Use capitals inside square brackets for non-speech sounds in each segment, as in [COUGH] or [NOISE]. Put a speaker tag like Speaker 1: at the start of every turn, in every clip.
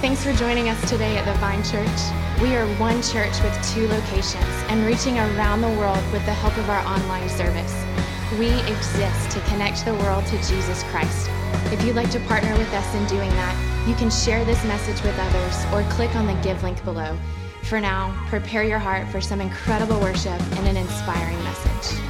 Speaker 1: Thanks for joining us today at the Vine Church. We are one church with two locations and reaching around the world with the help of our online service. We exist to connect the world to Jesus Christ. If you'd like to partner with us in doing that, you can share this message with others or click on the give link below. For now, prepare your heart for some incredible worship and an inspiring message.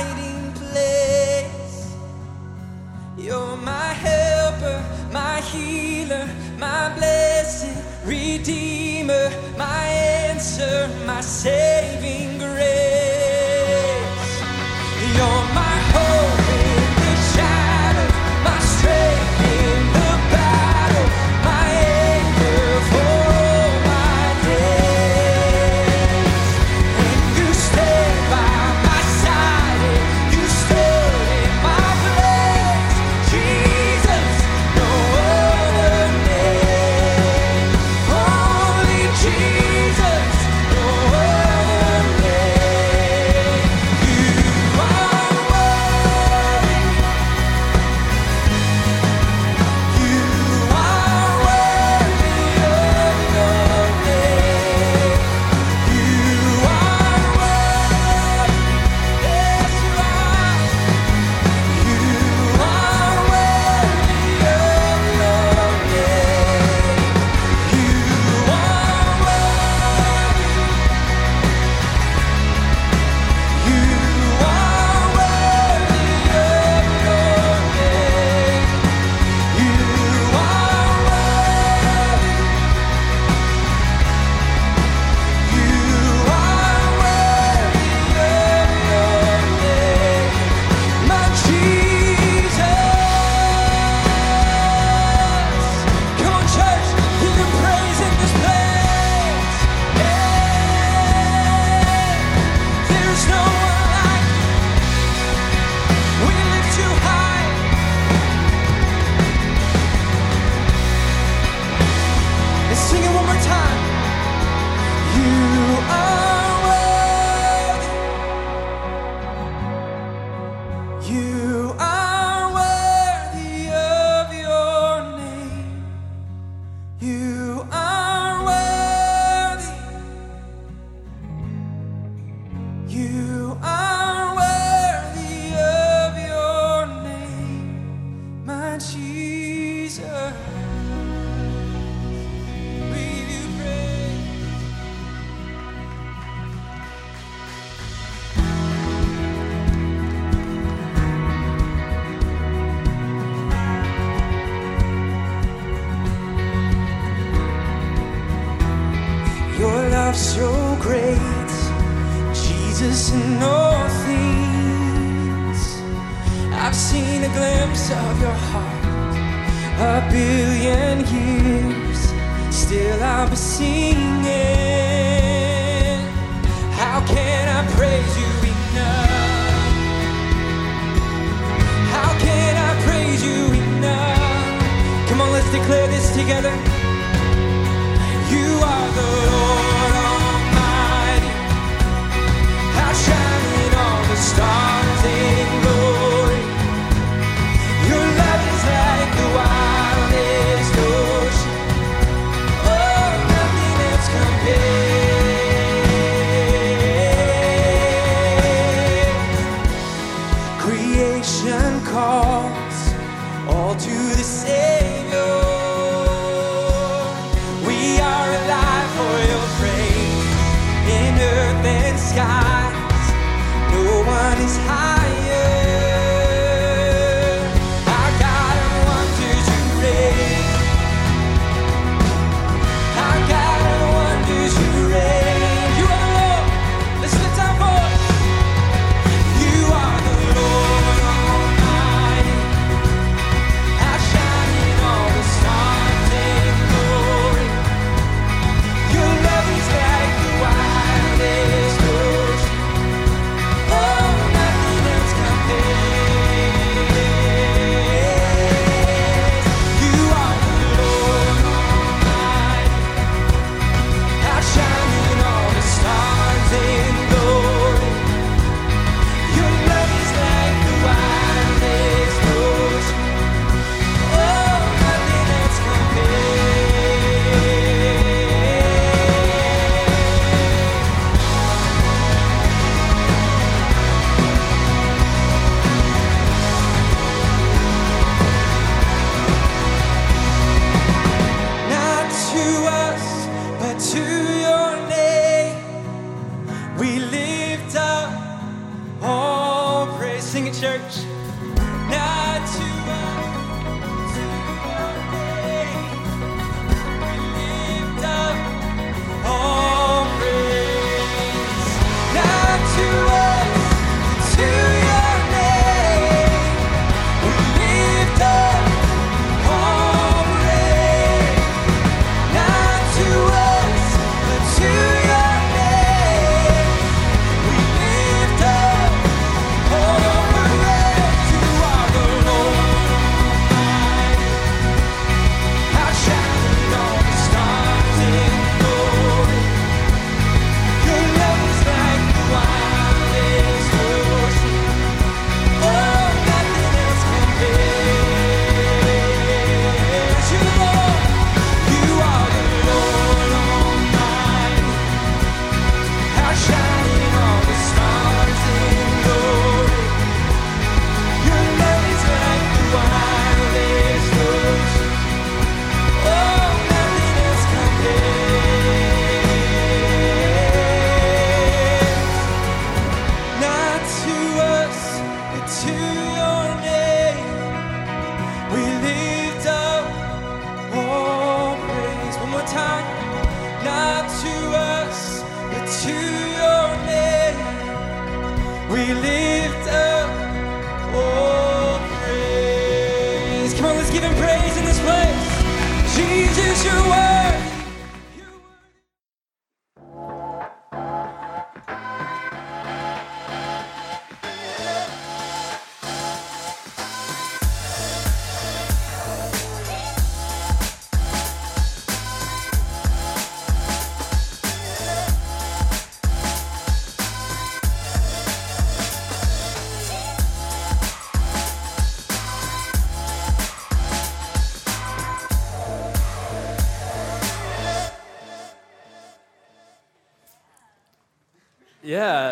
Speaker 2: hiding place. You're my helper, my healer, my blessed Redeemer, my answer, my saving.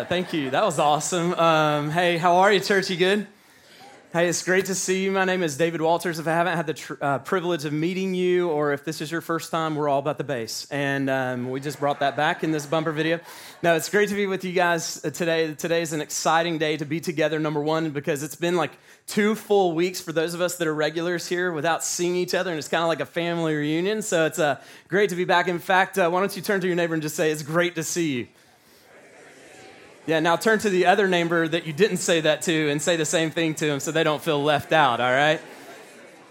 Speaker 3: Thank you. That was awesome. Um, hey, how are you, church? You good? Hey, it's great to see you. My name is David Walters. If I haven't had the tr- uh, privilege of meeting you, or if this is your first time, we're all about the bass. And um, we just brought that back in this bumper video. No, it's great to be with you guys uh, today. Today is an exciting day to be together, number one, because it's been like two full weeks for those of us that are regulars here without seeing each other, and it's kind of like a family reunion. So it's uh, great to be back. In fact, uh, why don't you turn to your neighbor and just say, It's great to see you. Yeah, now turn to the other neighbor that you didn't say that to and say the same thing to them so they don't feel left out, all right?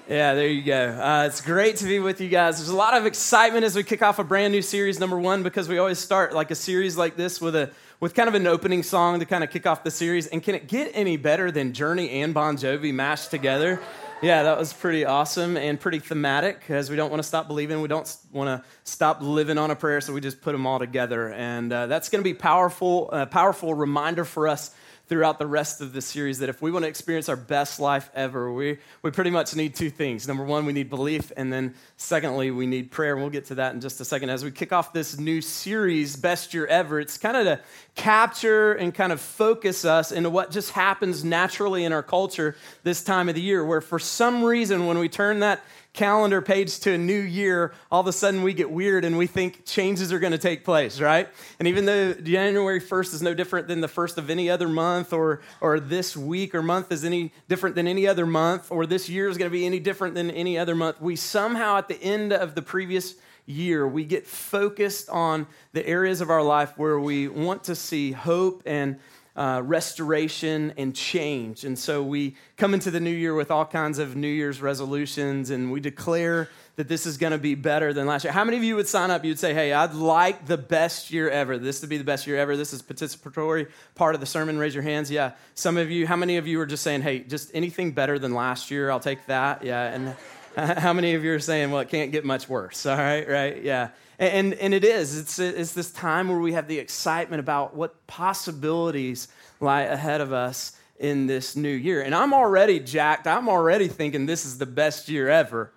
Speaker 3: Yeah, there you go. Uh, it's great to be with you guys. There's a lot of excitement as we kick off a brand new series, number one, because we always start like a series like this with a with kind of an opening song to kind of kick off the series. And can it get any better than Journey and Bon Jovi mashed together? Yeah, that was pretty awesome and pretty thematic because we don't want to stop believing. We don't want to stop living on a prayer, so we just put them all together. And uh, that's going to be powerful, a powerful reminder for us throughout the rest of the series that if we want to experience our best life ever, we, we pretty much need two things. Number one, we need belief, and then secondly, we need prayer. And we'll get to that in just a second. As we kick off this new series, Best Year Ever, it's kind of to capture and kind of focus us into what just happens naturally in our culture this time of the year, where for some reason, when we turn that calendar page to a new year, all of a sudden we get weird and we think changes are going to take place, right? And even though January 1st is no different than the first of any other month, or, or this week or month is any different than any other month, or this year is going to be any different than any other month, we somehow at the end of the previous year, we get focused on the areas of our life where we want to see hope and uh, restoration and change. And so we come into the new year with all kinds of New Year's resolutions and we declare that this is going to be better than last year. How many of you would sign up? You'd say, Hey, I'd like the best year ever. This to be the best year ever. This is participatory part of the sermon. Raise your hands. Yeah. Some of you, how many of you are just saying, Hey, just anything better than last year? I'll take that. Yeah. And [LAUGHS] how many of you are saying, Well, it can't get much worse? [LAUGHS] All right. Right. Yeah. And, and it is. It's, it's this time where we have the excitement about what possibilities lie ahead of us in this new year. And I'm already jacked. I'm already thinking this is the best year ever.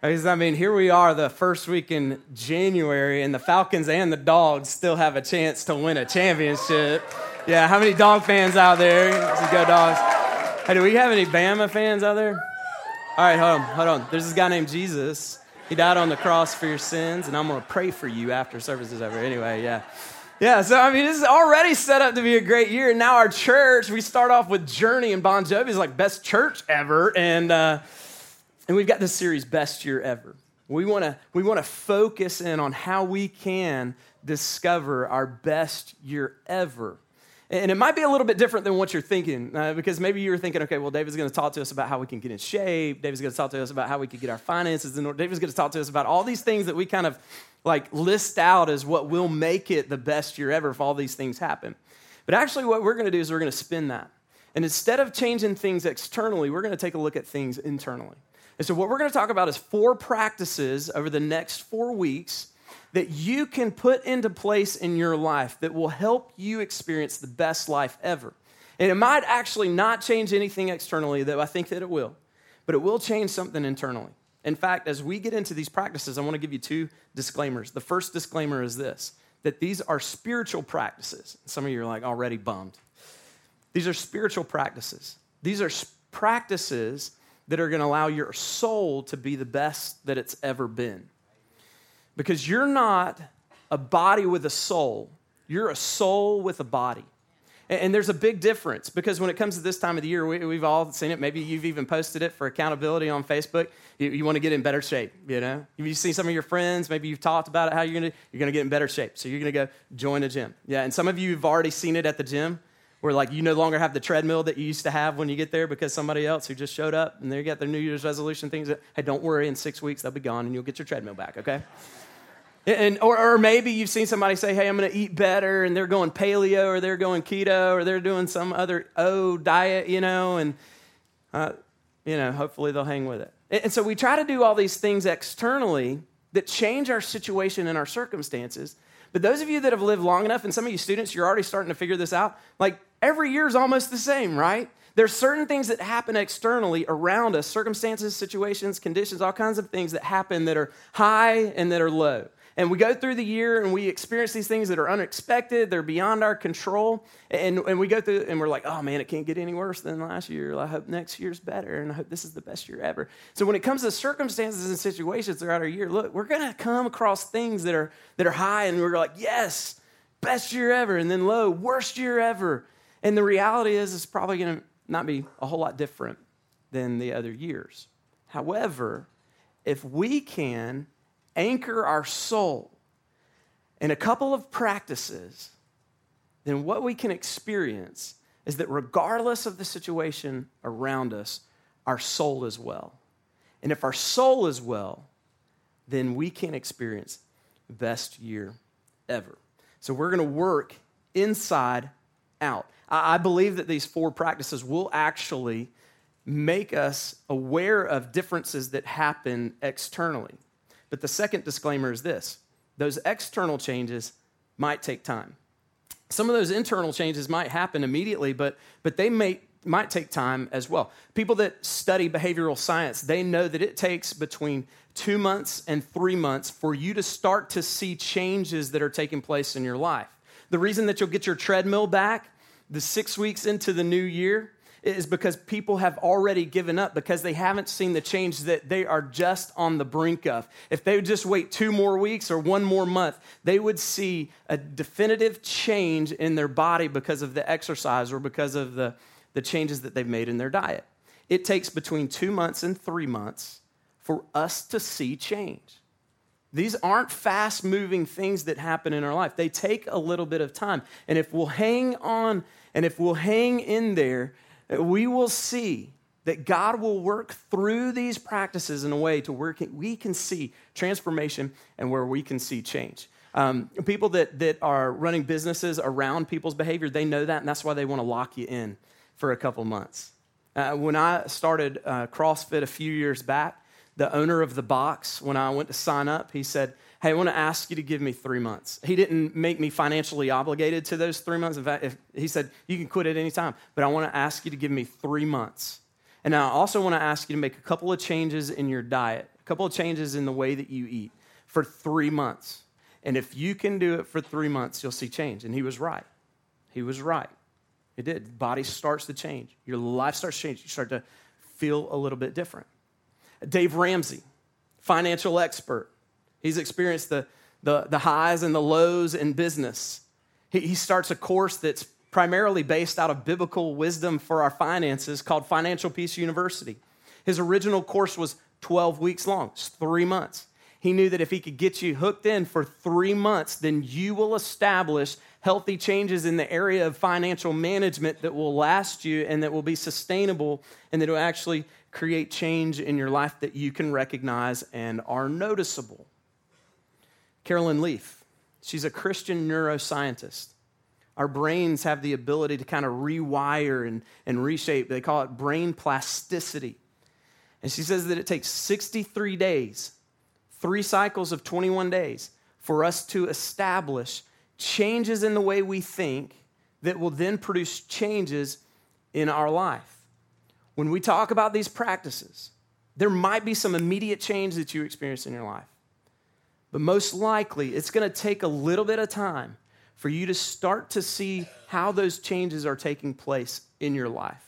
Speaker 3: Because, I mean, here we are the first week in January, and the Falcons and the Dogs still have a chance to win a championship. Yeah, how many dog fans out there? Go, Dogs. Hey, do we have any Bama fans out there? All right, hold on, hold on. There's this guy named Jesus he died on the cross for your sins, and I'm going to pray for you after service is over. Anyway, yeah. Yeah, so I mean, this is already set up to be a great year. And now our church, we start off with Journey and Bon Jovi is like best church ever. And, uh, and we've got this series, Best Year Ever. We want to we want to focus in on how we can discover our best year ever. And it might be a little bit different than what you're thinking, uh, because maybe you're thinking, okay, well, David's going to talk to us about how we can get in shape. David's going to talk to us about how we can get our finances in order. David's going to talk to us about all these things that we kind of like list out as what will make it the best year ever if all these things happen. But actually, what we're going to do is we're going to spin that. And instead of changing things externally, we're going to take a look at things internally. And so, what we're going to talk about is four practices over the next four weeks that you can put into place in your life that will help you experience the best life ever. And it might actually not change anything externally, though I think that it will, but it will change something internally. In fact, as we get into these practices, I want to give you two disclaimers. The first disclaimer is this that these are spiritual practices. Some of you are like already bummed. These are spiritual practices. These are practices that are going to allow your soul to be the best that it's ever been. Because you're not a body with a soul, you're a soul with a body. And there's a big difference because when it comes to this time of the year, we, have all seen it. Maybe you've even posted it for accountability on Facebook. You, want to get in better shape, you know? You've seen some of your friends, maybe you've talked about it, how you're going to you're to get in better shape. So you're going to go join a gym. Yeah, and some of you have already seen it at the gym where like you no longer have the treadmill that you used to have when you get there because somebody else who just showed up and they got their New Year's resolution things. That, hey, don't worry, in six weeks they'll be gone and you'll get your treadmill back, okay? And, or, or maybe you've seen somebody say, hey, I'm going to eat better, and they're going paleo, or they're going keto, or they're doing some other O diet, you know, and, uh, you know, hopefully they'll hang with it. And so we try to do all these things externally that change our situation and our circumstances. But those of you that have lived long enough, and some of you students, you're already starting to figure this out, like every year is almost the same, right? There's certain things that happen externally around us circumstances, situations, conditions, all kinds of things that happen that are high and that are low. And we go through the year and we experience these things that are unexpected, they're beyond our control. And, and we go through and we're like, oh man, it can't get any worse than last year. I hope next year's better and I hope this is the best year ever. So when it comes to circumstances and situations throughout our year, look, we're going to come across things that are, that are high and we're like, yes, best year ever. And then low, worst year ever. And the reality is, it's probably going to not be a whole lot different than the other years. However, if we can anchor our soul in a couple of practices, then what we can experience is that regardless of the situation around us, our soul is well. And if our soul is well, then we can experience best year ever. So we're going to work inside out. I believe that these four practices will actually make us aware of differences that happen externally. But the second disclaimer is this those external changes might take time. Some of those internal changes might happen immediately, but, but they may, might take time as well. People that study behavioral science, they know that it takes between two months and three months for you to start to see changes that are taking place in your life. The reason that you'll get your treadmill back the six weeks into the new year is because people have already given up because they haven't seen the change that they are just on the brink of. If they would just wait two more weeks or one more month, they would see a definitive change in their body because of the exercise or because of the, the changes that they've made in their diet. It takes between two months and three months for us to see change. These aren't fast moving things that happen in our life. They take a little bit of time. And if we'll hang on and if we'll hang in there, we will see that God will work through these practices in a way to where we can see transformation and where we can see change. Um, people that, that are running businesses around people's behavior, they know that, and that's why they want to lock you in for a couple months. Uh, when I started uh, CrossFit a few years back, the owner of the box, when I went to sign up, he said, Hey, I want to ask you to give me three months. He didn't make me financially obligated to those three months. In fact, if, he said, You can quit at any time, but I want to ask you to give me three months. And I also want to ask you to make a couple of changes in your diet, a couple of changes in the way that you eat for three months. And if you can do it for three months, you'll see change. And he was right. He was right. It did. Body starts to change. Your life starts to change. You start to feel a little bit different. Dave Ramsey, financial expert. He's experienced the, the, the highs and the lows in business. He, he starts a course that's primarily based out of biblical wisdom for our finances called Financial Peace University. His original course was 12 weeks long, it's three months. He knew that if he could get you hooked in for three months, then you will establish healthy changes in the area of financial management that will last you and that will be sustainable and that will actually create change in your life that you can recognize and are noticeable. Caroline Leaf, she's a Christian neuroscientist. Our brains have the ability to kind of rewire and, and reshape. They call it brain plasticity. And she says that it takes 63 days, three cycles of 21 days, for us to establish changes in the way we think that will then produce changes in our life when we talk about these practices, there might be some immediate change that you experience in your life. But most likely, it's going to take a little bit of time for you to start to see how those changes are taking place in your life.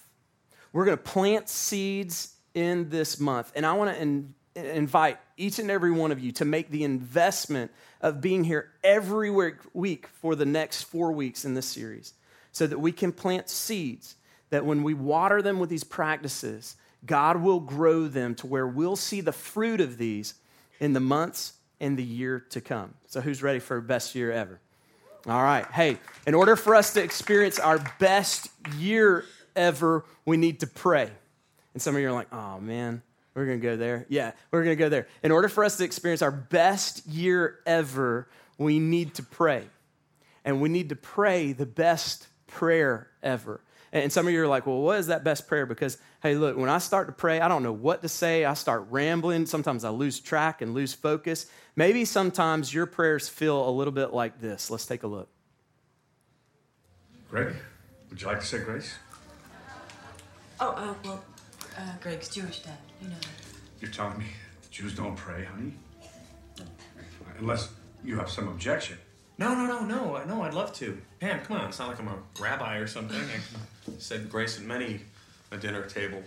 Speaker 3: We're going to plant seeds in this month, and I want to in, invite each and every one of you to make the investment of being here every week for the next four weeks in this series so that we can plant seeds that when we water them with these practices, God will grow them to where we'll see the fruit of these in the months and the year to come. So, who's ready for best year ever? All right. Hey, in order for us to experience our best year ever, we need to pray. And some of you are like, oh man, we're going to go there. Yeah, we're going to go there. In order for us to experience our best year ever, we need to pray. And we need to pray the best prayer ever. And some of you are like, well, what is that best prayer? Because, hey, look, when I start to pray, I don't know what to say. I start rambling. Sometimes I lose track and lose focus. Maybe sometimes your prayers feel a little bit like this. Let's take a look.
Speaker 4: Greg, would you like to say grace?
Speaker 5: Oh, uh, well, uh, Greg's Jewish dad. You know that.
Speaker 4: You're telling me Jews don't pray, honey? Unless, You have some objection.
Speaker 6: No, no, no, no, no, I'd love to. Pam, come on, it's not like I'm a rabbi or something. I said grace at many a dinner table.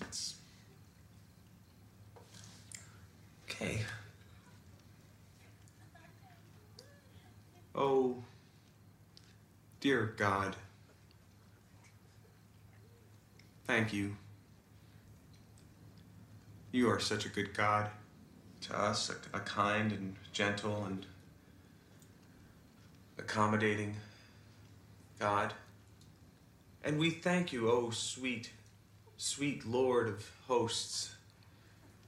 Speaker 6: It's okay. Oh, dear God, thank you. You are such a good God to us, a, a kind and gentle and accommodating God. And we thank you, oh sweet, sweet Lord of hosts,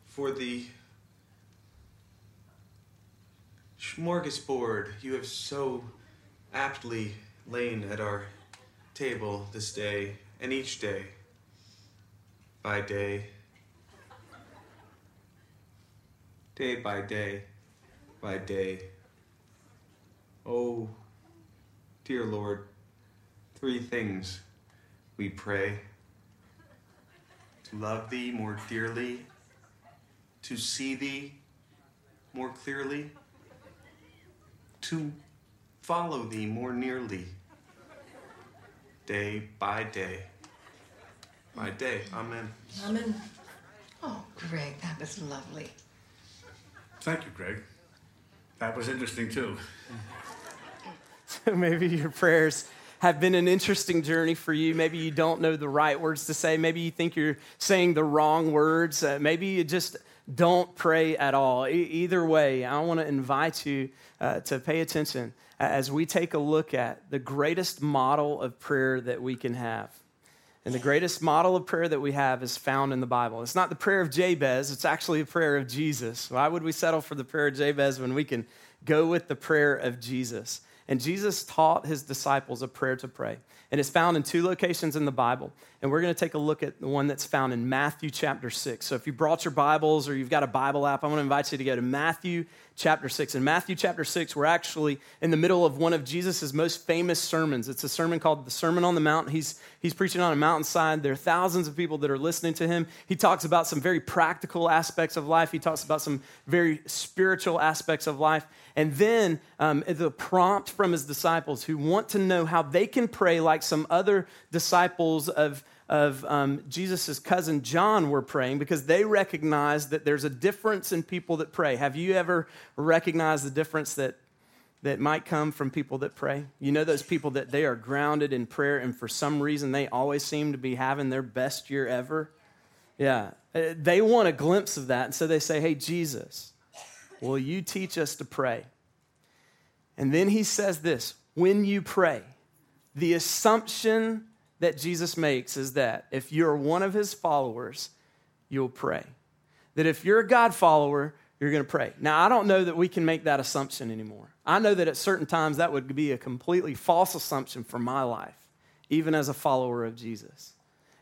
Speaker 6: for the smorgasbord you have so aptly lain at our table this day and each day by day, day by day by day. Oh, dear Lord, three things we pray to love Thee more dearly, to see Thee more clearly, to follow Thee more nearly, day by day by day. Amen.
Speaker 5: Amen.
Speaker 7: Oh, Greg, that was lovely.
Speaker 4: Thank you, Greg. That was interesting too. [LAUGHS]
Speaker 3: Maybe your prayers have been an interesting journey for you. Maybe you don't know the right words to say. Maybe you think you're saying the wrong words. Uh, maybe you just don't pray at all. E- either way, I want to invite you uh, to pay attention as we take a look at the greatest model of prayer that we can have. And the greatest model of prayer that we have is found in the Bible. It's not the prayer of Jabez, it's actually a prayer of Jesus. Why would we settle for the prayer of Jabez when we can go with the prayer of Jesus? And Jesus taught his disciples a prayer to pray. And it's found in two locations in the Bible. And we're going to take a look at the one that's found in Matthew chapter 6. So if you brought your Bibles or you've got a Bible app, I want to invite you to go to Matthew chapter 6. In Matthew chapter 6, we're actually in the middle of one of Jesus' most famous sermons. It's a sermon called the Sermon on the Mount. He's, he's preaching on a mountainside. There are thousands of people that are listening to him. He talks about some very practical aspects of life, he talks about some very spiritual aspects of life. And then um, the prompt from his disciples who want to know how they can pray like some other disciples of, of um, Jesus' cousin John were praying because they recognize that there's a difference in people that pray. Have you ever recognized the difference that, that might come from people that pray? You know, those people that they are grounded in prayer and for some reason they always seem to be having their best year ever? Yeah, uh, they want a glimpse of that. And so they say, Hey, Jesus, will you teach us to pray? And then he says this when you pray, the assumption that Jesus makes is that if you're one of his followers, you'll pray. That if you're a God follower, you're going to pray. Now, I don't know that we can make that assumption anymore. I know that at certain times that would be a completely false assumption for my life, even as a follower of Jesus.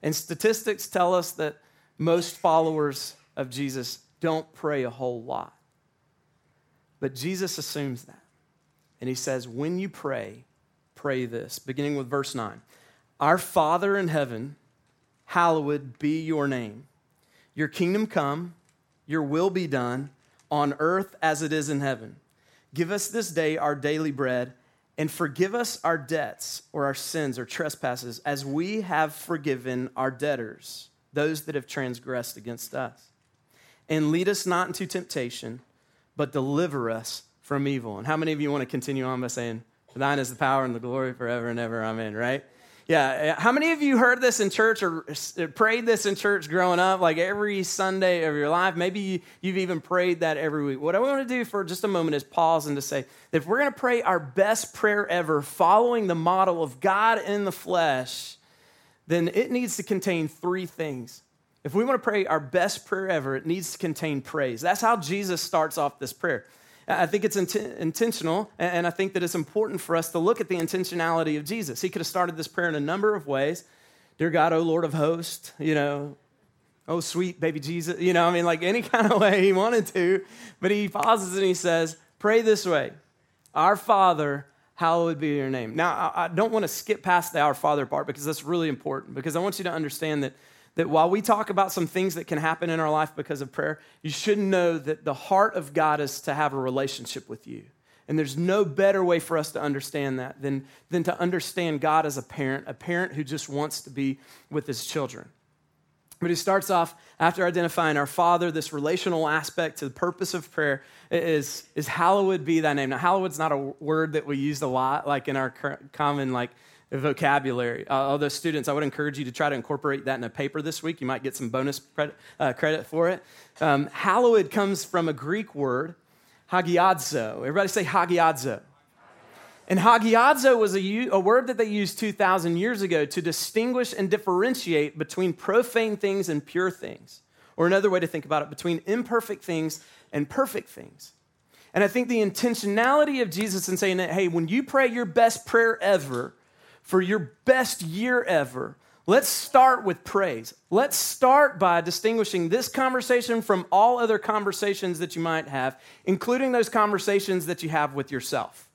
Speaker 3: And statistics tell us that most followers of Jesus don't pray a whole lot. But Jesus assumes that. And he says, when you pray, pray this, beginning with verse 9 Our Father in heaven, hallowed be your name. Your kingdom come, your will be done on earth as it is in heaven. Give us this day our daily bread, and forgive us our debts or our sins or trespasses, as we have forgiven our debtors, those that have transgressed against us. And lead us not into temptation, but deliver us from evil. And how many of you want to continue on by saying, thine is the power and the glory forever and ever? Amen, right? Yeah. Eh, how many of you heard this in church or eh, prayed this in church growing up, like every Sunday of your life? Maybe you've even prayed that every week. What I want to do for just a moment is pause and to say that if we're going to pray our best prayer ever, following the model of God in the flesh, then it needs to contain three things. If we want to pray our best prayer ever, it needs to contain praise. That's how Jesus starts off this prayer. I think it's int- intentional, and I think that it's important for us to look at the intentionality of Jesus. He could have started this prayer in a number of ways. Dear God, O Lord of hosts, you know, oh sweet baby Jesus, you know, I mean, like any [LAUGHS] kind of way he wanted to, but he pauses and he says, Pray this way Our Father, hallowed be your name. Now, I don't want to skip past the Our Father part because that's really important, because I want you to understand that that while we talk about some things that can happen in our life because of prayer, you should know that the heart of God is to have a relationship with you. And there's no better way for us to understand that than, than to understand God as a parent, a parent who just wants to be with his children. But he starts off after identifying our Father, this relational aspect to the purpose of prayer is, is hallowed be thy name. Now, hallowed's not a word that we use a lot, like in our common like vocabulary. Uh, although students, I would encourage you to try to incorporate that in a paper this week. You might get some bonus credit, uh, credit for it. Um, hallowed comes from a Greek word, hagiadzo. Everybody say hagiadzo. And hagiadzo was a, a word that they used 2,000 years ago to distinguish and differentiate between profane things and pure things. Or another way to think about it, between imperfect things and perfect things. And I think the intentionality of Jesus in saying that, hey, when you pray your best prayer ever, for your best year ever, let's start with praise. Let's start by distinguishing this conversation from all other conversations that you might have, including those conversations that you have with yourself.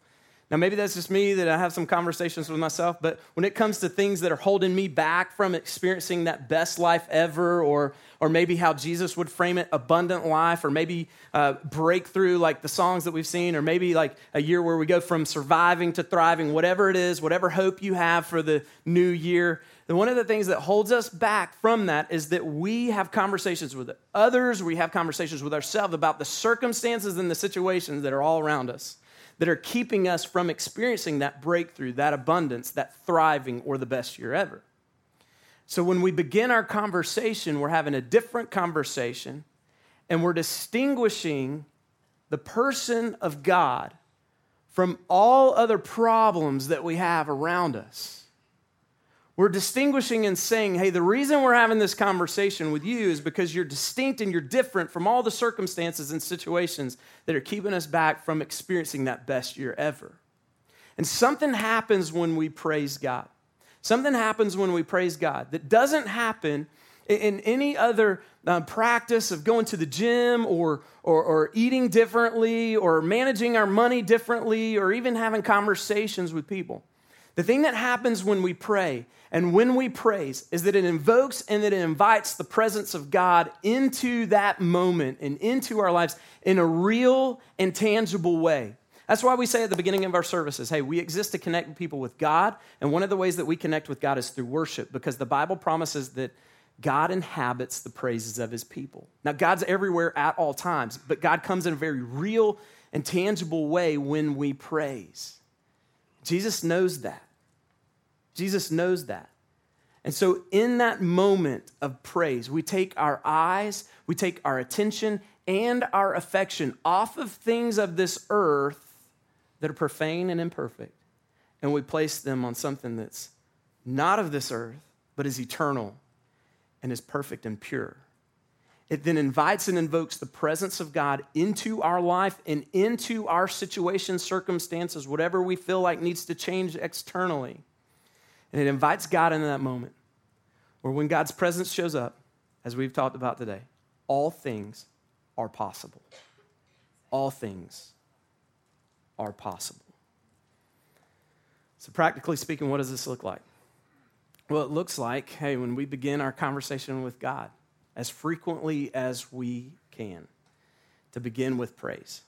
Speaker 3: Now, maybe that's just me that I have some conversations with myself, but when it comes to things that are holding me back from experiencing that best life ever, or, or maybe how Jesus would frame it, abundant life, or maybe uh, breakthrough like the songs that we've seen, or maybe like a year where we go from surviving to thriving, whatever it is, whatever hope you have for the new year, then one of the things that holds us back from that is that we have conversations with others, we have conversations with ourselves about the circumstances and the situations that are all around us that are keeping us from experiencing that breakthrough, that abundance, that thriving, or the best year ever. So when we begin our conversation, we're having a different conversation and we're distinguishing the person of God from all other problems that we have around us. We're distinguishing and saying, hey, the reason we're having this conversation with you is because you're distinct and you're different from all the circumstances and situations that are keeping us back from experiencing that best year ever. And something happens when we praise God. Something happens when we praise God that doesn't happen in any other uh, practice of going to the gym or, or, or eating differently or managing our money differently or even having conversations with people. The thing that happens when we pray and when we praise is that it invokes and that it invites the presence of God into that moment and into our lives in a real and tangible way. That's why we say at the beginning of our services, hey, we exist to connect people with God. And one of the ways that we connect with God is through worship because the Bible promises that God inhabits the praises of his people. Now, God's everywhere at all times, but God comes in a very real and tangible way when we praise. Jesus knows that. Jesus knows that. And so, in that moment of praise, we take our eyes, we take our attention, and our affection off of things of this earth that are profane and imperfect, and we place them on something that's not of this earth, but is eternal and is perfect and pure. It then invites and invokes the presence of God into our life and into our situation, circumstances, whatever we feel like needs to change externally. And it invites God into that moment where when God's presence shows up, as we've talked about today, all things are possible. All things are possible. So, practically speaking, what does this look like? Well, it looks like, hey, when we begin our conversation with God, as frequently as we can to begin with praise.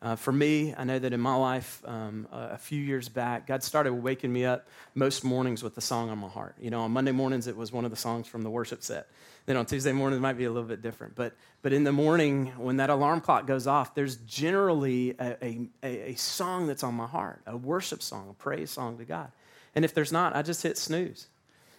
Speaker 3: Uh, for me, I know that in my life, um, a few years back, God started waking me up most mornings with a song on my heart. You know, on Monday mornings, it was one of the songs from the worship set. Then on Tuesday mornings, it might be a little bit different. But, but in the morning, when that alarm clock goes off, there's generally a, a, a song that's on my heart, a worship song, a praise song to God. And if there's not, I just hit snooze.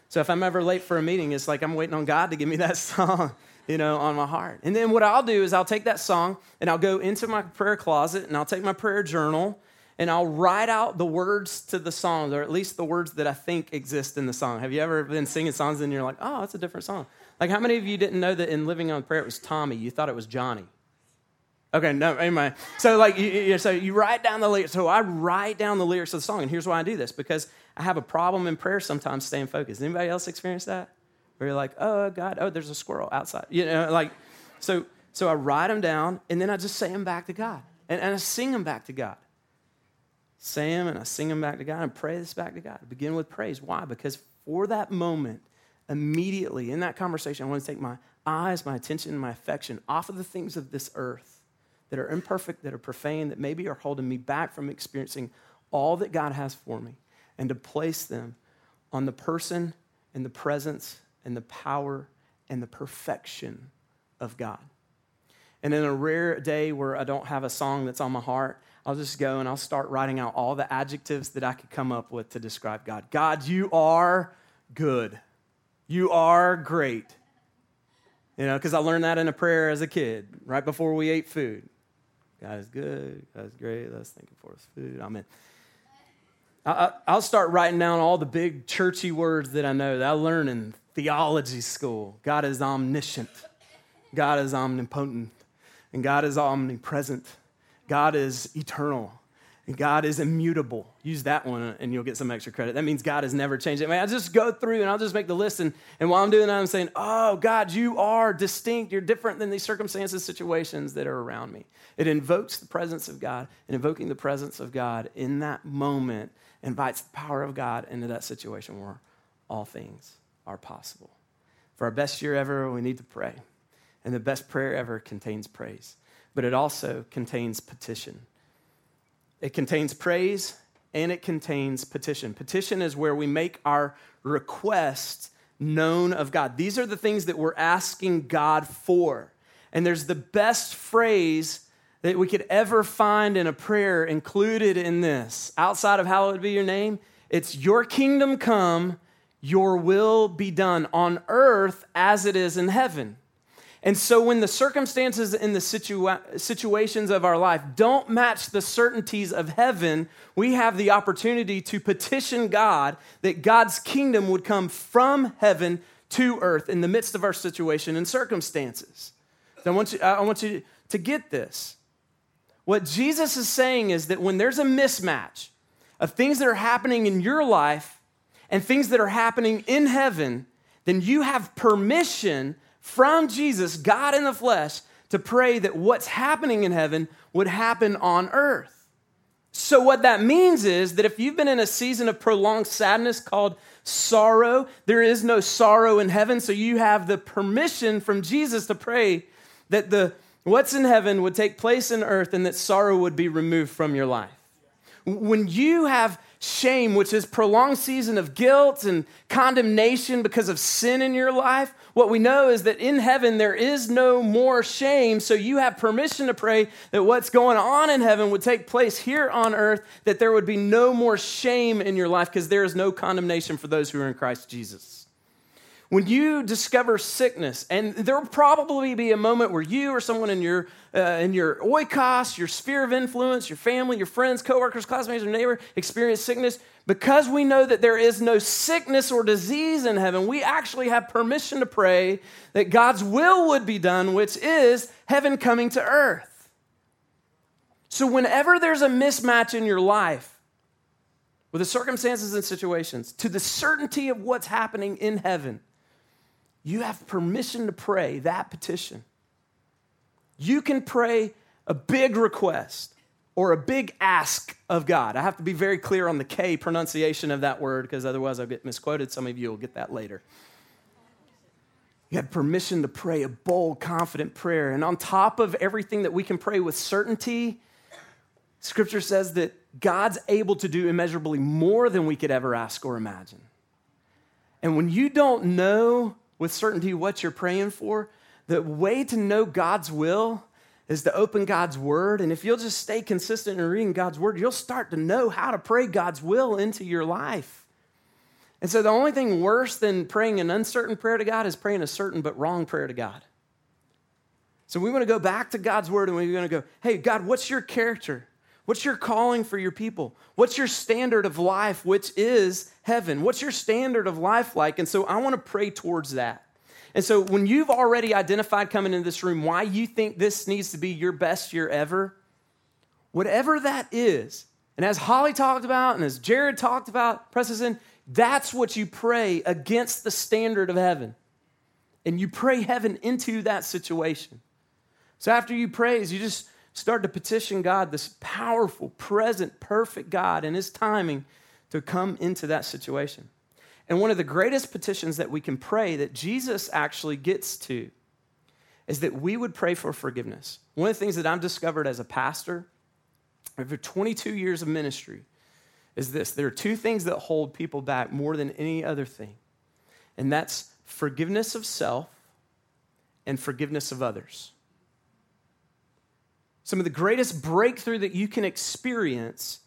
Speaker 3: So if I'm ever late for a meeting, it's like I'm waiting on God to give me that [LAUGHS] song, you know, on my heart. And then what I'll do is I'll take that song and I'll go into my prayer closet and I'll take my prayer journal and I'll write out the words to the song, or at least the words that I think exist in the song. Have you ever been singing songs and you're like, oh, that's a different song? Like, how many of you didn't know that in Living on Prayer it was Tommy? You thought it was Johnny. Okay, no, anyway. So, like, you, so you write down the lyrics. So I write down the lyrics of the song, and here's why I do this because I have a problem in prayer sometimes staying focused. Anybody else experience that? Where you're like, oh God, oh there's a squirrel outside. You know, like so. So I write them down and then I just say them back to God and, and I sing them back to God. Say them and I sing them back to God and pray this back to God. I begin with praise. Why? Because for that moment, immediately in that conversation, I want to take my eyes, my attention, my affection off of the things of this earth that are imperfect, that are profane, that maybe are holding me back from experiencing all that God has for me, and to place them on the person and the presence and the power and the perfection of God. And in a rare day where I don't have a song that's on my heart, I'll just go and I'll start writing out all the adjectives that I could come up with to describe God. God, you are good. You are great. You know, because I learned that in a prayer as a kid, right before we ate food. God is good. God is great. Let's thank Him for His food. Amen. I'll start writing down all the big churchy words that I know that I learned in theology school. God is omniscient. God is omnipotent. And God is omnipresent. God is eternal. And God is immutable. Use that one and you'll get some extra credit. That means God has never changed. I mean, I just go through and I'll just make the list. And, and while I'm doing that, I'm saying, Oh, God, you are distinct. You're different than these circumstances, situations that are around me. It invokes the presence of God. And invoking the presence of God in that moment invites the power of God into that situation where all things are possible. For our best year ever, we need to pray. And the best prayer ever contains praise, but it also contains petition. It contains praise and it contains petition. Petition is where we make our request known of God. These are the things that we're asking God for. And there's the best phrase that we could ever find in a prayer included in this. Outside of hallowed be your name, it's your kingdom come, your will be done on earth as it is in heaven. And so, when the circumstances and the situa- situations of our life don't match the certainties of heaven, we have the opportunity to petition God that God's kingdom would come from heaven to earth in the midst of our situation and circumstances. So I want you, I want you to get this. What Jesus is saying is that when there's a mismatch of things that are happening in your life and things that are happening in heaven, then you have permission from Jesus, God in the flesh, to pray that what's happening in heaven would happen on earth. So, what that means is that if you've been in a season of prolonged sadness called sorrow, there is no sorrow in heaven. So, you have the permission from Jesus to pray that the what's in heaven would take place in earth and that sorrow would be removed from your life. When you have shame, which is prolonged season of guilt and condemnation because of sin in your life, what we know is that in heaven there is no more shame. So you have permission to pray that what's going on in heaven would take place here on earth, that there would be no more shame in your life because there is no condemnation for those who are in Christ Jesus. When you discover sickness, and there will probably be a moment where you or someone in your, uh, in your oikos, your sphere of influence, your family, your friends, coworkers, classmates, or neighbor experience sickness, because we know that there is no sickness or disease in heaven, we actually have permission to pray that God's will would be done, which is heaven coming to earth. So, whenever there's a mismatch in your life with the circumstances and situations to the certainty of what's happening in heaven, you have permission to pray that petition. You can pray a big request or a big ask of God. I have to be very clear on the K pronunciation of that word because otherwise I'll get misquoted. Some of you will get that later. You have permission to pray a bold, confident prayer. And on top of everything that we can pray with certainty, Scripture says that God's able to do immeasurably more than we could ever ask or imagine. And when you don't know with certainty what you're praying for, the way to know God's will is to open God's word. And if you'll just stay consistent in reading God's word, you'll start to know how to pray God's will into your life. And so the only thing worse than praying an uncertain prayer to God is praying a certain but wrong prayer to God. So we want to go back to God's word and we're going to go, hey, God, what's your character? What's your calling for your people? What's your standard of life, which is heaven? What's your standard of life like? And so I want to pray towards that. And so when you've already identified coming into this room why you think this needs to be your best year ever, whatever that is, and as Holly talked about and as Jared talked about, Preston, that's what you pray against the standard of heaven. And you pray heaven into that situation. So after you praise, you just start to petition God, this powerful, present, perfect God, and His timing to come into that situation. And one of the greatest petitions that we can pray that Jesus actually gets to is that we would pray for forgiveness. One of the things that I've discovered as a pastor over 22 years of ministry is this there are two things that hold people back more than any other thing, and that's forgiveness of self and forgiveness of others. Some of the greatest breakthrough that you can experience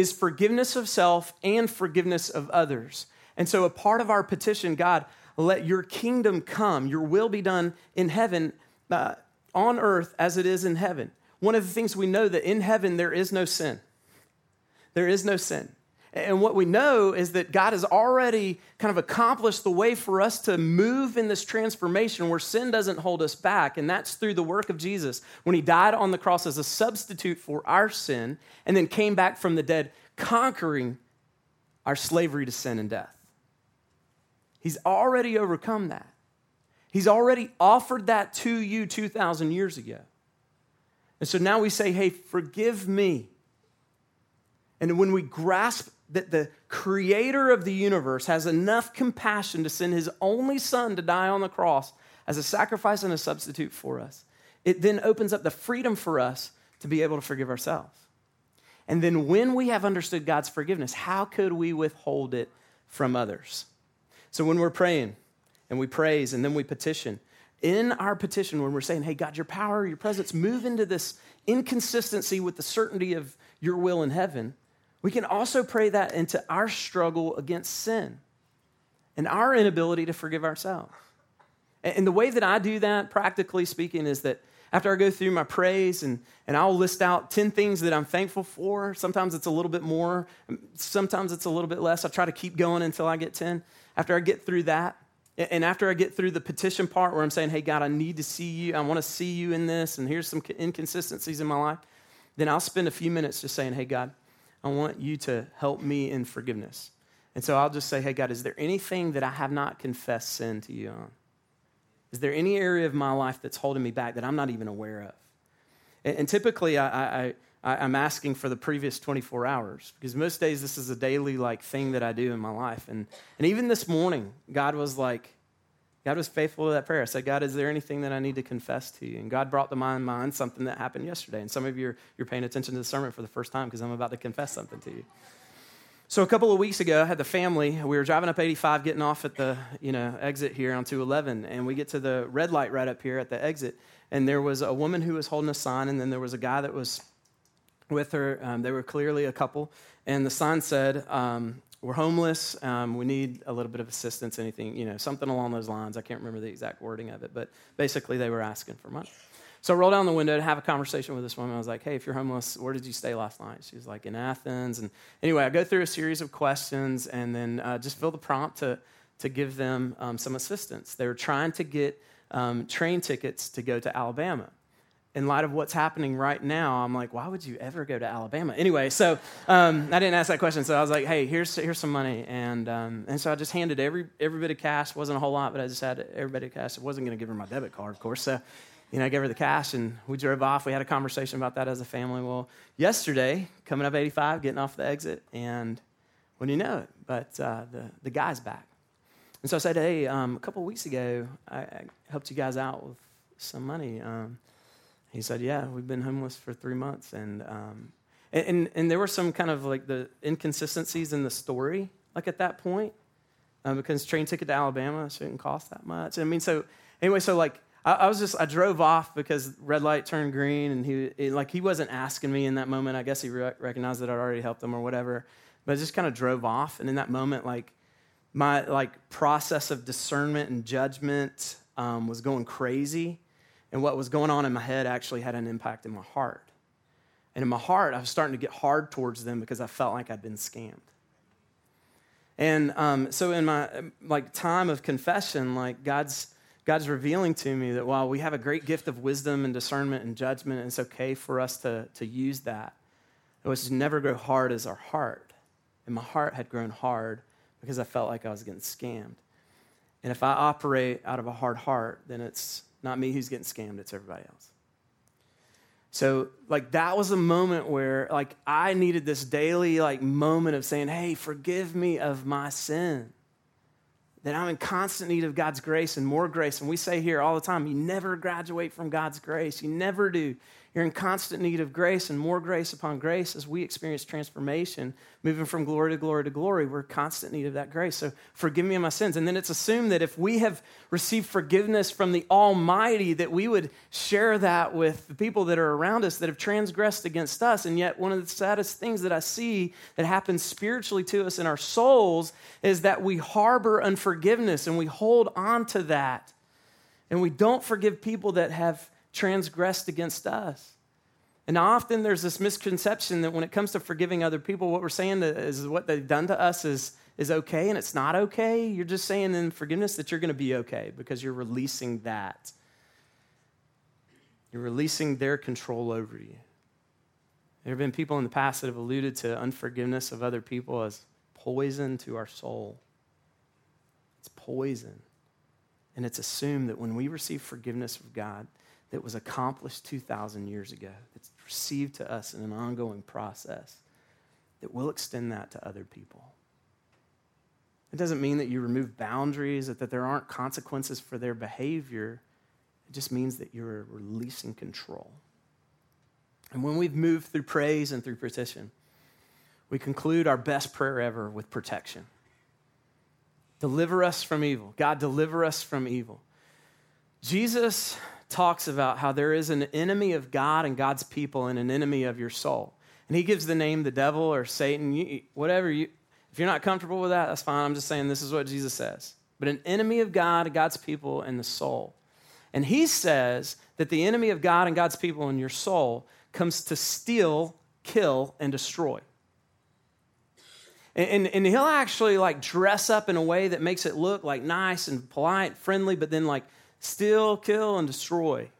Speaker 3: is forgiveness of self and forgiveness of others. And so, a part of our petition, God, let your kingdom come, your will be done in heaven, uh, on earth as it is in heaven. One of the things we know that in heaven there is no sin. There is no sin. And what we know is that God has already kind of accomplished the way for us to move in this transformation where sin doesn't hold us back. And that's through the work of Jesus when he died on the cross as a substitute for our sin and then came back from the dead, conquering our slavery to sin and death. He's already overcome that. He's already offered that to you 2,000 years ago. And so now we say, hey, forgive me. And when we grasp that the creator of the universe has enough compassion to send his only son to die on the cross as a sacrifice and a substitute for us, it then opens up the freedom for us to be able to forgive ourselves. And then when we have understood God's forgiveness, how could we withhold it from others? So when we're praying and we praise and then we petition, in our petition, when we're saying, hey, God, your power, your presence, move into this inconsistency with the certainty of your will in heaven, we can also pray that into our struggle against sin and our inability to forgive ourselves. And the way that I do that, practically speaking, is that after I go through my praise and, and I'll list out 10 things that I'm thankful for, sometimes it's a little bit more, sometimes it's a little bit less. I try to keep going until I get 10. After I get through that, and after I get through the petition part where I'm saying, hey, God, I need to see you, I want to see you in this, and here's some inconsistencies in my life, then I'll spend a few minutes just saying, hey, God, I want you to help me in forgiveness. And so I'll just say, hey, God, is there anything that I have not confessed sin to you on? Is there any area of my life that's holding me back that I'm not even aware of? And, and typically, I, I, I, am asking for the previous 24 hours because most days this is a daily like thing that I do in my life. And, and even this morning, God was like, God was faithful to that prayer. I said, God, is there anything that I need to confess to you? And God brought to my mind something that happened yesterday. And some of you are you're paying attention to the sermon for the first time because I'm about to confess something to you. So a couple of weeks ago, I had the family. We were driving up 85, getting off at the you know exit here on 211, and we get to the red light right up here at the exit. And there was a woman who was holding a sign, and then there was a guy that was with her. Um, they were clearly a couple, and the sign said, um, we're homeless. Um, we need a little bit of assistance, anything, you know, something along those lines. I can't remember the exact wording of it, but basically they were asking for money. So I rolled down the window to have a conversation with this woman. I was like, hey, if you're homeless, where did you stay last night? She was like, in Athens. And anyway, I go through a series of questions and then uh, just fill the prompt to, to give them um, some assistance. They were trying to get um, train tickets to go to Alabama in light of what's happening right now, I'm like, why would you ever go to Alabama? Anyway, so um, I didn't ask that question. So I was like, hey, here's, here's some money. And, um, and so I just handed every, every bit of cash. wasn't a whole lot, but I just had every bit of cash. I wasn't going to give her my debit card, of course. So, you know, I gave her the cash and we drove off. We had a conversation about that as a family. Well, yesterday, coming up 85, getting off the exit, and when you know it, but uh, the, the guy's back. And so I said, hey, um, a couple weeks ago, I, I, helped you guys out with some money. Um, he said, Yeah, we've been homeless for three months. And, um, and, and, and, there were some kind of like the inconsistencies in the story, like at that point, um, because train ticket to Alabama shouldn't cost that much. I mean, so anyway, so like, I, I was just, I drove off because red light turned green and he, it, like, he wasn't asking me in that moment. I guess he re- recognized that I'd already helped him or whatever. But I just kind of drove off. And in that moment, like, my like process of discernment and judgment um, was going crazy and what was going on in my head actually had an impact in my heart. And in my heart, I was starting to get hard towards them because I felt like I'd been scammed. And um, so in my like time of confession, like God's God's revealing to me that while we have a great gift of wisdom and discernment and judgment, and it's okay for us to, to use that, it was to never grow hard as our heart. And my heart had grown hard because I felt like I was getting scammed. And if I operate out of a hard heart, then it's not me who's getting scammed, it's everybody else. So, like, that was a moment where, like, I needed this daily, like, moment of saying, hey, forgive me of my sin. that I'm in constant need of God's grace and more grace. And we say here all the time, you never graduate from God's grace. You never do. You're in constant need of grace and more grace upon grace as we experience transformation, moving from glory to glory to glory. We're in constant need of that grace. So forgive me of my sins. And then it's assumed that if we have received forgiveness from the Almighty, that we would share that with the people that are around us that have transgressed against us. And yet, one of the saddest things that I see that happens spiritually to us in our souls is that we harbor unforgiveness and we hold on to that. And we don't forgive people that have transgressed against us. And often there's this misconception that when it comes to forgiving other people, what we're saying is what they've done to us is, is okay and it's not okay. You're just saying in forgiveness that you're going to be okay because you're releasing that. You're releasing their control over you. There have been people in the past that have alluded to unforgiveness of other people as poison to our soul. It's poison. And it's assumed that when we receive forgiveness of God, that was accomplished 2,000 years ago, that's received to us in an ongoing process, that we'll extend that to other people. It doesn't mean that you remove boundaries, that, that there aren't consequences for their behavior. It just means that you're releasing control. And when we've moved through praise and through petition, we conclude our best prayer ever with protection. Deliver us from evil. God, deliver us from evil. Jesus talks about how there is an enemy of God and God's people and an enemy of your soul. And he gives the name the devil or Satan, you, whatever. You, if you're not comfortable with that, that's fine. I'm just saying this is what Jesus says. But an enemy of God, God's people, and the soul. And he says that the enemy of God and God's people and your soul comes to steal, kill, and destroy. And, and, and, he'll actually like dress up in a way that makes it look like nice and polite, friendly, but then like steal, kill, and destroy.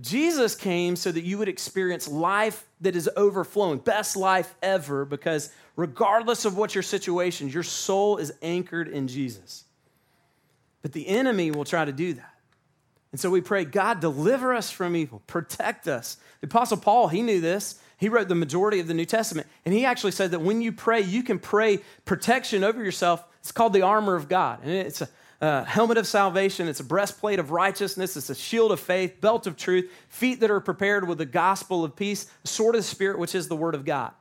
Speaker 3: Jesus came so that you would experience life that is overflowing, best life ever, because regardless of what your situation, your soul is anchored in Jesus. But the enemy will try to do that. And so we pray, God, deliver us from evil, protect us. The Apostle Paul, he knew this. He wrote the majority of the New Testament. And he actually said that when you pray, you can pray protection over yourself. It's called the armor of God. And it's a, uh, helmet of salvation, it's a breastplate of righteousness, it's a shield of faith, belt of truth, feet that are prepared with the gospel of peace, sword of the Spirit, which is the word of God.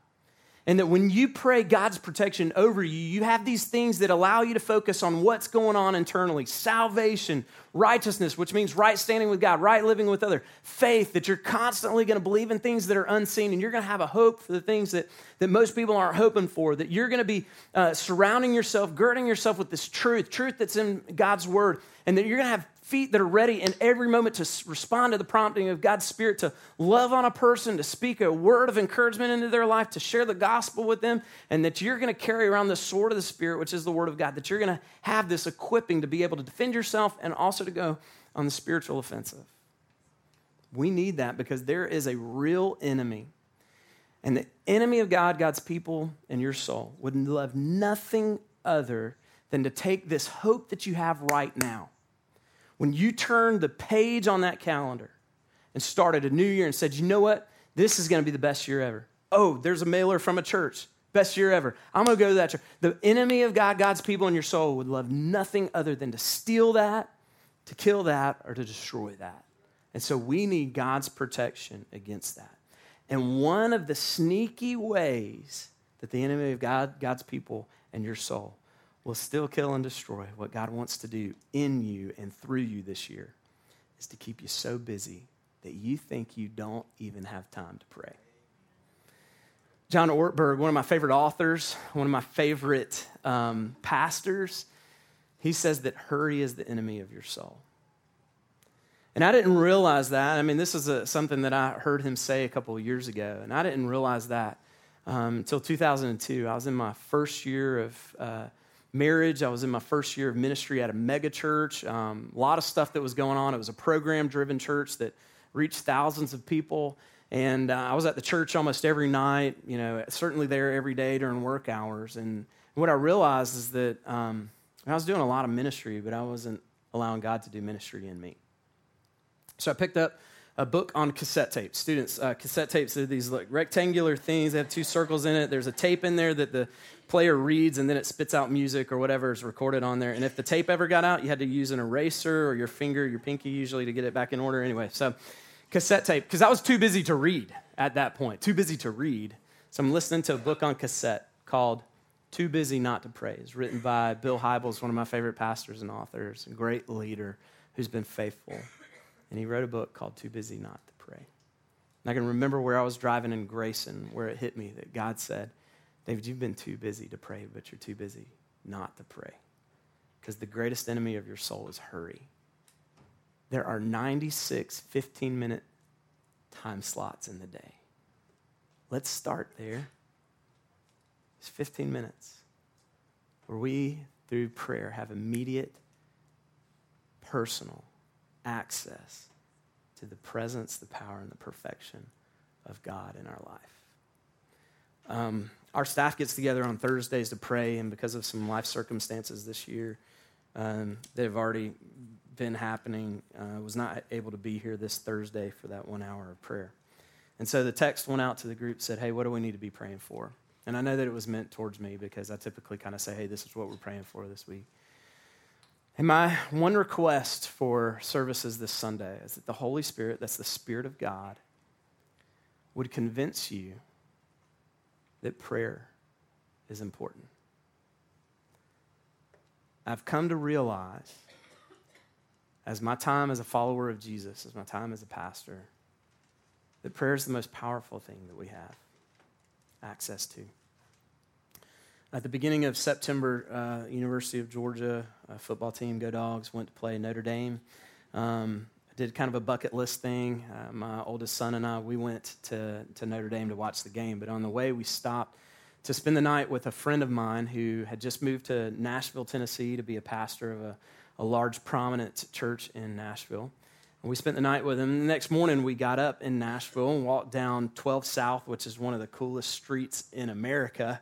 Speaker 3: And that when you pray God's protection over you, you have these things that allow you to focus on what's going on internally. Salvation, righteousness, which means right standing with God, right living with other, faith, that you're constantly going to believe in things that are unseen, and you're going to have a hope for the things that, that most people aren't hoping for, that you're going to be uh, surrounding yourself, girding yourself with this truth, truth that's in God's word, and that you're going to have feet that are ready in every moment to respond to the prompting of God's Spirit, to love on a person, to speak a word of encouragement into their life, to share the gospel with them, and that you're going to carry around the sword of the Spirit, which is the word of God, that you're going to have this equipping to be able to defend yourself and also to go on the spiritual offensive. We need that because there is a real enemy. And the enemy of God, God's people, and your soul would love nothing other than to take this hope that you have right now when you turned the page on that calendar and started a new year and said, you know what? This is going to be the best year ever. Oh, there's a mailer from a church. Best year ever. I'm going to go to that church. The enemy of God, God's people in your soul, would love nothing other than to steal that, to kill that, or to destroy that. And so we need God's protection against that. And one of the sneaky ways that the enemy of God, God's people, and your soul will still kill and destroy. What God wants to do in you and through you this year is to keep you so busy that you think you don't even have time to pray. John Ortberg, one of my favorite authors, one of my favorite um, pastors, he says that hurry is the enemy of your soul. And I didn't realize that. I mean, this is a, something that I heard him say a couple of years ago, and I didn't realize that um, until 2002. I was in my first year of uh, marriage. I was in my first year of ministry at a mega church. Um, a lot of stuff that was going on. It was a program driven church that reached thousands of people. And uh, I was at the church almost every night, you know, certainly there every day during work hours. And what I realized is that um, I was doing a lot of ministry, but I wasn't allowing God to do ministry in me. So I picked up a book on cassette tapes. Students, uh, cassette tapes are these like rectangular things. They have two circles in it. There's a tape in there that the player reads, and then it spits out music or whatever is recorded on there. And if the tape ever got out, you had to use an eraser or your finger, your pinky usually, to get it back in order. Anyway, so cassette tape because I was too busy to read at that point. Too busy to read. So I'm listening to a book on cassette called too Busy Not to Pray. It's written by Bill Hybels, one of my favorite pastors and authors, a great leader who's been faithful. And he wrote a book called Too Busy Not to Pray. And I can remember where I was driving in Grayson, where it hit me that God said, David, you've been too busy to pray, but you're too busy not to pray. Because the greatest enemy of your soul is hurry. There are 96 15 minute time slots in the day. Let's start there. It's 15 minutes where we, through prayer, have immediate, personal access to the presence, the power, and the perfection of God in our life. Um, our staff gets together on Thursdays to pray, and because of some life circumstances this year um, that have already been happening, uh, was not able to be here this Thursday for that one hour of prayer. And so the text went out to the group, said, Hey, what do we need to be praying for? And I know that it was meant towards me because I typically kind of say, hey, this is what we're praying for this week. And my one request for services this Sunday is that the Holy Spirit, that's the Spirit of God, would convince you that prayer is important. I've come to realize, as my time as a follower of Jesus, as my time as a pastor, that prayer is the most powerful thing that we have access to. At the beginning of September, uh, University of Georgia uh, football team, Go Dogs, went to play Notre Dame. Um, did kind of a bucket list thing. Uh, my oldest son and I, we went to, to Notre Dame to watch the game, but on the way, we stopped to spend the night with a friend of mine who had just moved to Nashville, Tennessee to be a pastor of a, a large, prominent church in Nashville. And we spent the night with him. The next morning, we got up in Nashville and walked down 12 South, which is one of the coolest streets in America.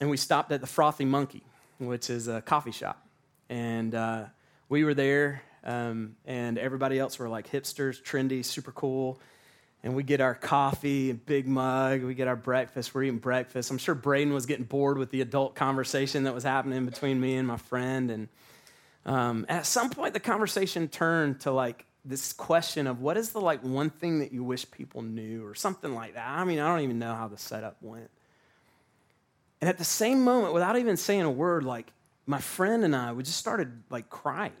Speaker 3: And we stopped at the Frothy Monkey, which is a coffee shop. And uh, we were there, um, and everybody else were like hipsters, trendy, super cool. And we get our coffee, big mug. We get our breakfast. We're eating breakfast. I'm sure Braden was getting bored with the adult conversation that was happening between me and my friend. And um, at some point, the conversation turned to like this question of what is the like one thing that you wish people knew or something like that. I mean, I don't even know how the setup went. And at the same moment, without even saying a word, like my friend and I, we just started like crying.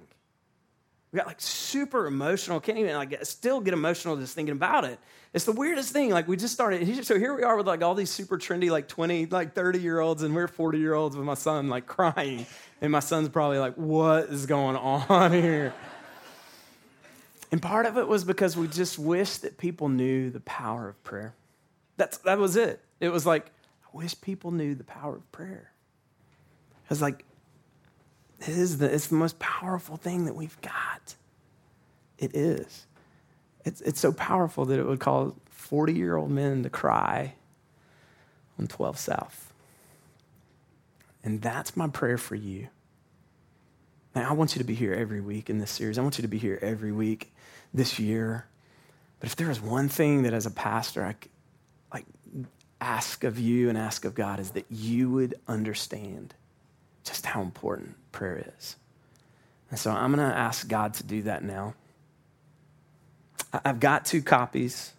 Speaker 3: We got like super emotional. Can't even like still get emotional just thinking about it. It's the weirdest thing. Like we just started. So here we are with like all these super trendy, like 20, like 30 year olds, and we're 40 year olds with my son like crying. And my son's probably like, what is going on [LAUGHS] here? And part of it was because we just wished that people knew the power of prayer. That's, that was it. It was like, I wish people knew the power of prayer. I was like, it is the, it's the most powerful thing that we've got. It is. It's, it's so powerful that it would cause 40 year old men to cry on 12 South. And that's my prayer for you. Now, I want you to be here every week in this series. I want you to be here every week this year. But if there is one thing that as a pastor I ask of you and ask of God is that you would understand just how important prayer is. And so I'm going to ask God to do that now. I've got two copies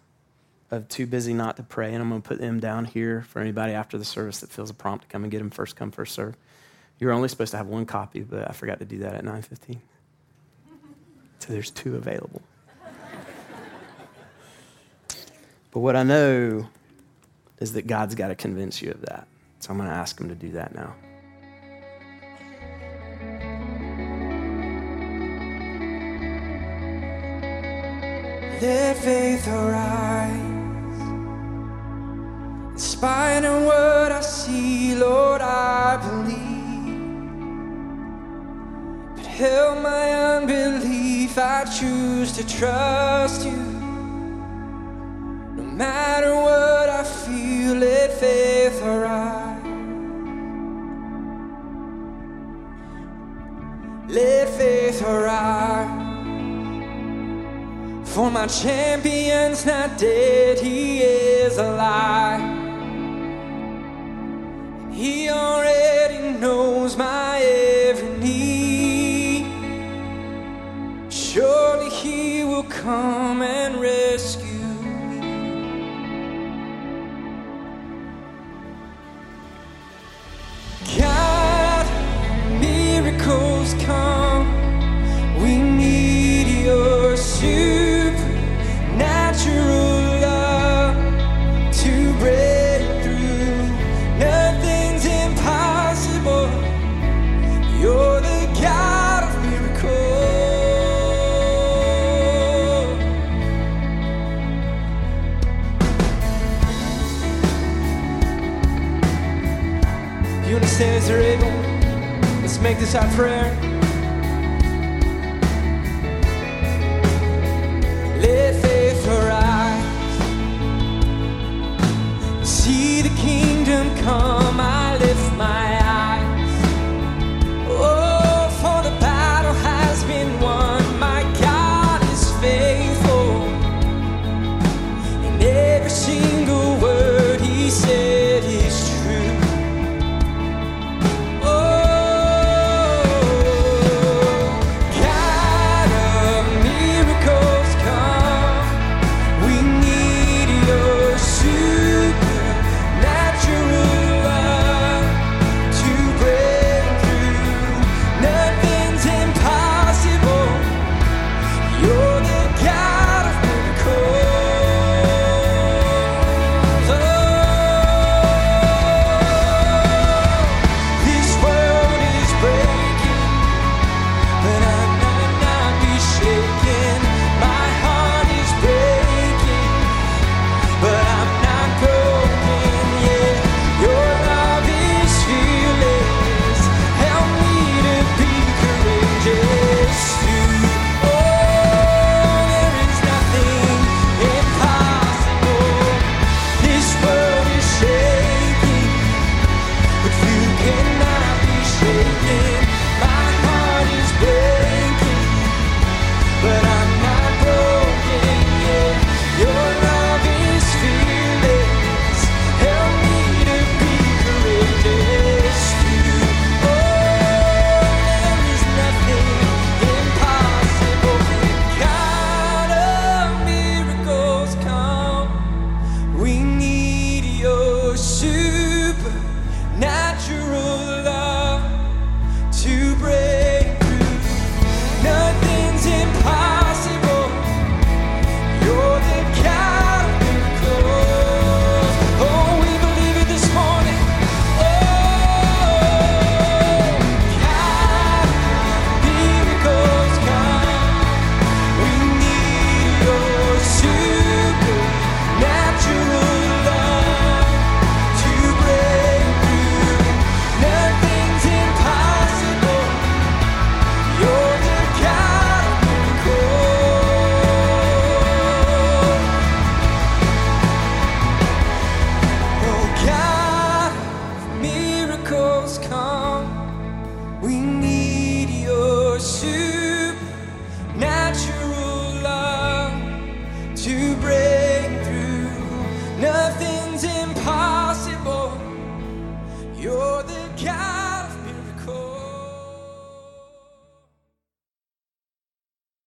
Speaker 3: of Too Busy Not to Pray, and I'm going to put them down here for anybody after the service that feels a prompt to come and get them first come, first serve. You're only supposed to have one copy, but I forgot to do that at 9:15. So there's two available. [LAUGHS] but what I know is that God's got to convince you of that. So I'm going to ask him to do that now.
Speaker 1: Let faith arise. In spite of what I see, Lord, I believe. But help my unbelief, I choose to trust you. No matter what I feel, let faith arise. Let faith arise. For my champion's not dead, he is alive. He already knows my every need. Surely he will come and rescue our prayer.